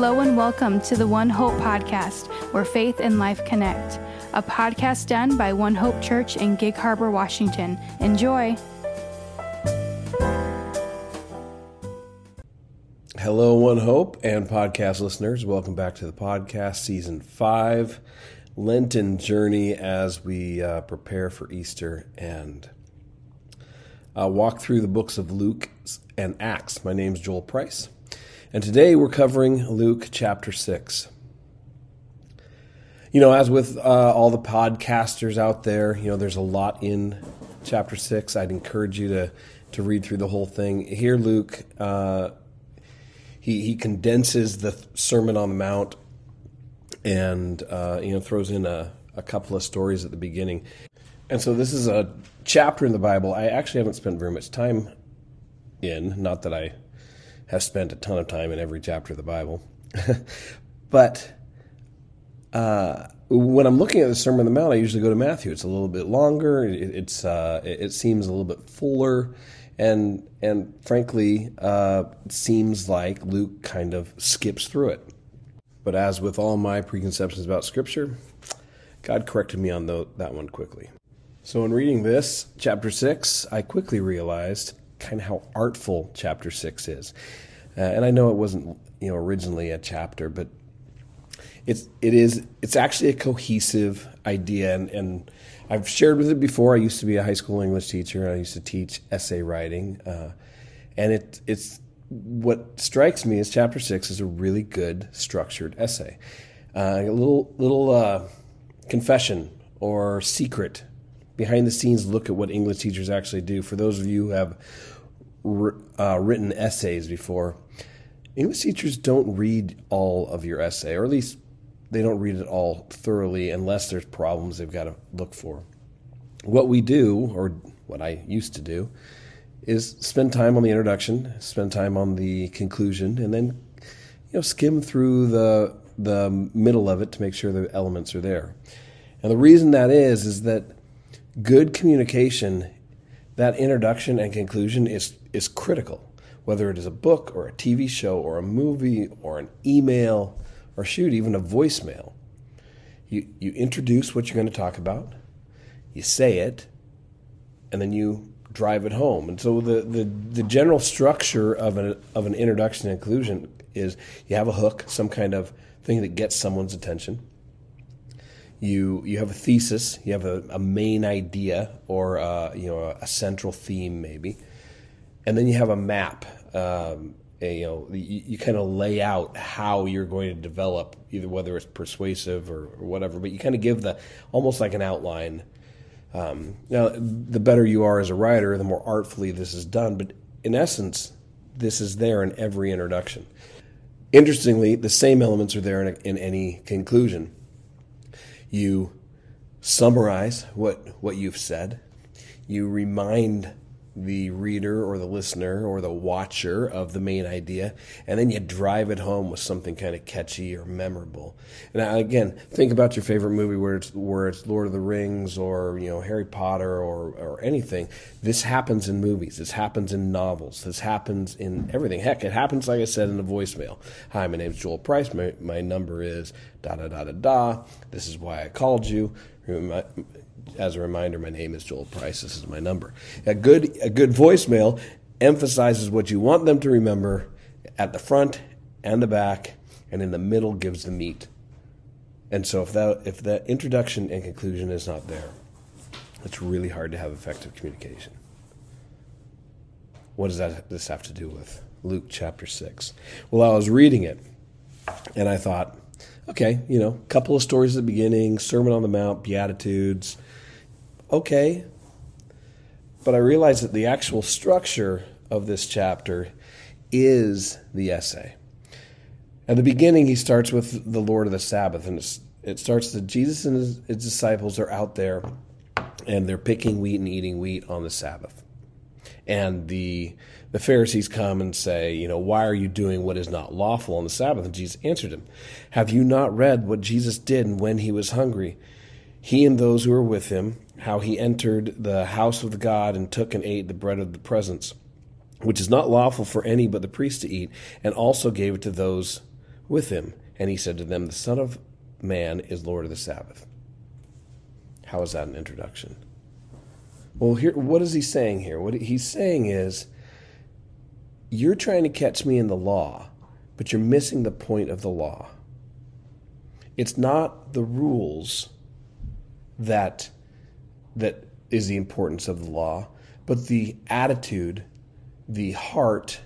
Hello and welcome to the One Hope podcast, where faith and life connect. A podcast done by One Hope Church in Gig Harbor, Washington. Enjoy. Hello, One Hope and podcast listeners. Welcome back to the podcast, season five, Lenten journey as we uh, prepare for Easter and uh, walk through the books of Luke and Acts. My name is Joel Price. And today we're covering Luke chapter 6. You know, as with uh, all the podcasters out there, you know, there's a lot in chapter 6. I'd encourage you to, to read through the whole thing. Here, Luke, uh, he, he condenses the Sermon on the Mount and, uh, you know, throws in a, a couple of stories at the beginning. And so this is a chapter in the Bible I actually haven't spent very much time in. Not that I have spent a ton of time in every chapter of the Bible. but uh, when I'm looking at the Sermon on the Mount, I usually go to Matthew. It's a little bit longer. It, it's uh, it seems a little bit fuller, and and frankly, uh, seems like Luke kind of skips through it. But as with all my preconceptions about Scripture, God corrected me on the, that one quickly. So in reading this chapter six, I quickly realized kind of how artful chapter six is. Uh, and I know it wasn't you know originally a chapter, but it's it is it's actually a cohesive idea, and, and I've shared with it before. I used to be a high school English teacher. And I used to teach essay writing, uh, and it it's what strikes me is chapter six is a really good structured essay. Uh, a little little uh, confession or secret behind the scenes look at what English teachers actually do. For those of you who have uh, written essays before, English teachers don't read all of your essay, or at least they don't read it all thoroughly unless there's problems they've got to look for. What we do, or what I used to do, is spend time on the introduction, spend time on the conclusion, and then you know skim through the the middle of it to make sure the elements are there. And the reason that is is that good communication, that introduction and conclusion is is critical. Whether it is a book or a TV show or a movie or an email or shoot, even a voicemail. You, you introduce what you're going to talk about, you say it, and then you drive it home. And so the, the, the general structure of an, of an introduction and conclusion is you have a hook, some kind of thing that gets someone's attention. You, you have a thesis, you have a, a main idea or a, uh, you know, a, central theme maybe and then you have a map. Um, a, you know, you, you kind of lay out how you're going to develop, either whether it's persuasive or, or whatever. But you kind of give the almost like an outline. Um, now, the better you are as a writer, the more artfully this is done. But in essence, this is there in every introduction. Interestingly, the same elements are there in, a, in any conclusion. You summarize what what you've said. You remind the reader or the listener or the watcher of the main idea, and then you drive it home with something kind of catchy or memorable. And again, think about your favorite movie where it's where it's Lord of the Rings or you know Harry Potter or or anything. This happens in movies. This happens in novels. This happens in everything. Heck, it happens like I said in the voicemail. Hi, my name is Joel Price. My my number is da da da da da. This is why I called you as a reminder, my name is Joel Price. This is my number. A good a good voicemail emphasizes what you want them to remember at the front and the back, and in the middle gives the meat. And so if that if that introduction and conclusion is not there, it's really hard to have effective communication. What does that this have to do with Luke chapter six? Well, I was reading it, and I thought, okay, you know, a couple of stories at the beginning, Sermon on the Mount, Beatitudes, okay. But I realize that the actual structure of this chapter is the essay. At the beginning, he starts with the Lord of the Sabbath, and it starts that Jesus and his, his disciples are out there and they're picking wheat and eating wheat on the Sabbath. And the the Pharisees come and say, you know, why are you doing what is not lawful on the Sabbath? And Jesus answered him, Have you not read what Jesus did when he was hungry? He and those who were with him, how he entered the house of the God and took and ate the bread of the presence, which is not lawful for any but the priest to eat, and also gave it to those with him. And he said to them, The Son of Man is Lord of the Sabbath. How is that an introduction? Well, here, what is he saying here? What he's saying is, you're trying to catch me in the law, but you're missing the point of the law. It's not the rules that that is the importance of the law, but the attitude, the heart,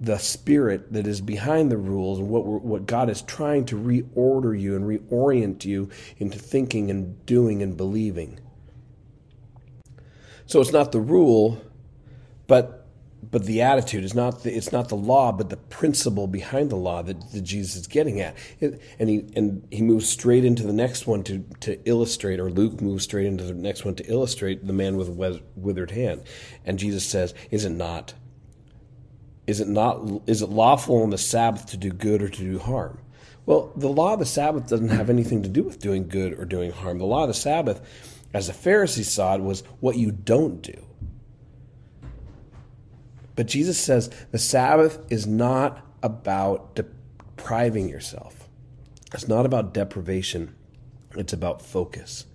the spirit that is behind the rules and what what God is trying to reorder you and reorient you into thinking and doing and believing. So it's not the rule, but but the attitude is not the, it's not the law, but the principle behind the law that, that Jesus is getting at. It, and he and he moves straight into the next one to to illustrate, or Luke moves straight into the next one to illustrate the man with a withered hand. And Jesus says, "Is it not? Is it not? Is it lawful on the Sabbath to do good or to do harm?" Well, the law of the Sabbath doesn't have anything to do with doing good or doing harm. The law of the Sabbath, as the Pharisees saw it, was what you don't do. But Jesus says the Sabbath is not about depriving yourself. It's not about deprivation. It's about focus.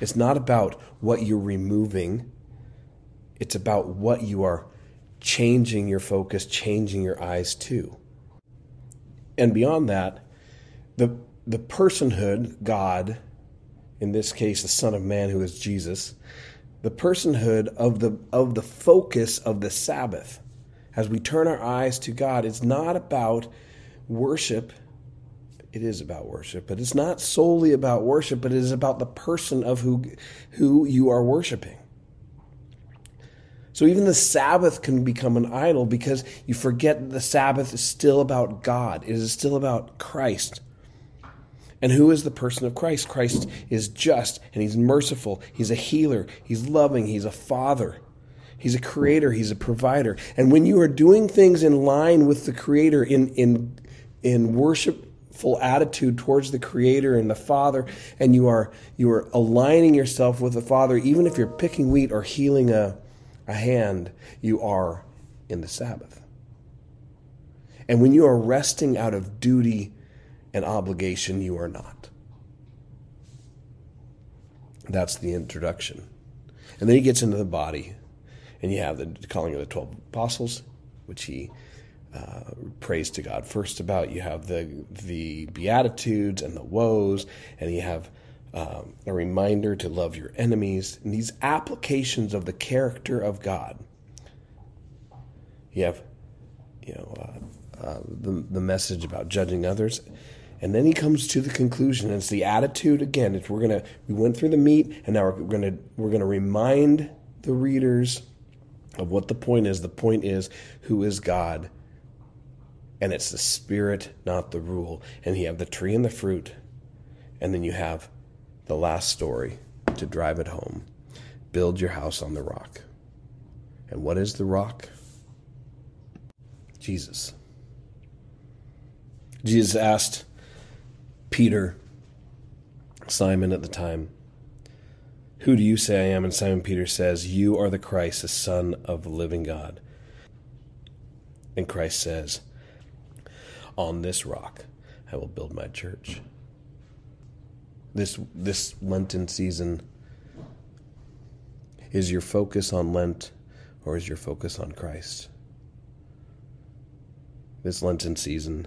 It's not about what you're removing. It's about what you are changing your focus, changing your eyes to. And beyond that, the the personhood, God, in this case the Son of Man who is Jesus, the personhood of the of the focus of the Sabbath. As we turn our eyes to God, it's not about worship. It is about worship, but it's not solely about worship, but it is about the person of who who you are worshiping. So even the Sabbath can become an idol because you forget the Sabbath is still about God. It is still about Christ. And who is the person of Christ? Christ is just and he's merciful. He's a healer. He's loving. He's a father. He's a creator. He's a provider. And when you are doing things in line with the creator, in, in, in worshipful attitude towards the creator and the father, and you are, you are aligning yourself with the father, even if you're picking wheat or healing a, a hand, you are in the Sabbath. And when you are resting out of duty an obligation you are not. That's the introduction. And then he gets into the body, and you have the calling of the 12 apostles, which he uh, prays to God first about. You have the, the Beatitudes and the woes, and you have um, a reminder to love your enemies, and these applications of the character of God. You have, you know, uh, uh, the, the message about judging others and then he comes to the conclusion. And it's the attitude again. It's we're gonna we went through the meat, and now we're gonna we're gonna remind the readers of what the point is. The point is who is God, and it's the spirit, not the rule. And you have the tree and the fruit, and then you have the last story to drive it home. Build your house on the rock. And what is the rock? Jesus. Jesus asked Peter, Simon at the time, Who do you say I am? And Simon Peter says, You are the Christ, the Son of the living God. And Christ says, On this rock I will build my church. This, this Lenten season, is your focus on Lent or is your focus on Christ? This Lenten season,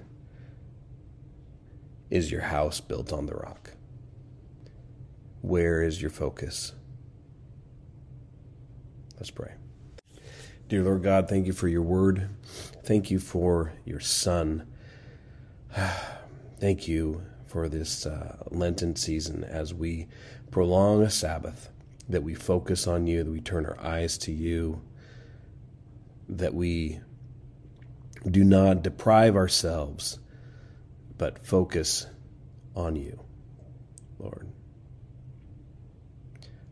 is your house built on the rock? Where is your focus? Let's pray. Dear Lord God, thank you for your word. Thank you for your son. Thank you for this uh, Lenten season as we prolong a Sabbath, that we focus on you, that we turn our eyes to you, that we do not deprive ourselves but focus on you, Lord.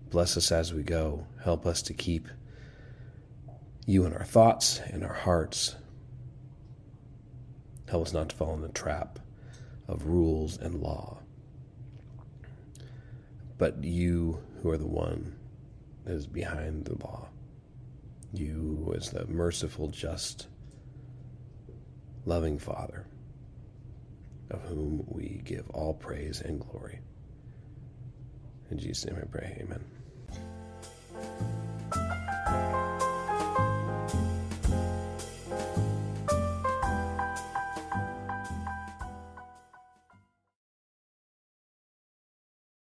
Bless us as we go. Help us to keep you in our thoughts and our hearts. Help us not to fall in the trap of rules and law. But you who are the one that is behind the law. You who is the merciful, just, loving Father of whom we give all praise and glory. In Jesus' name I pray, amen.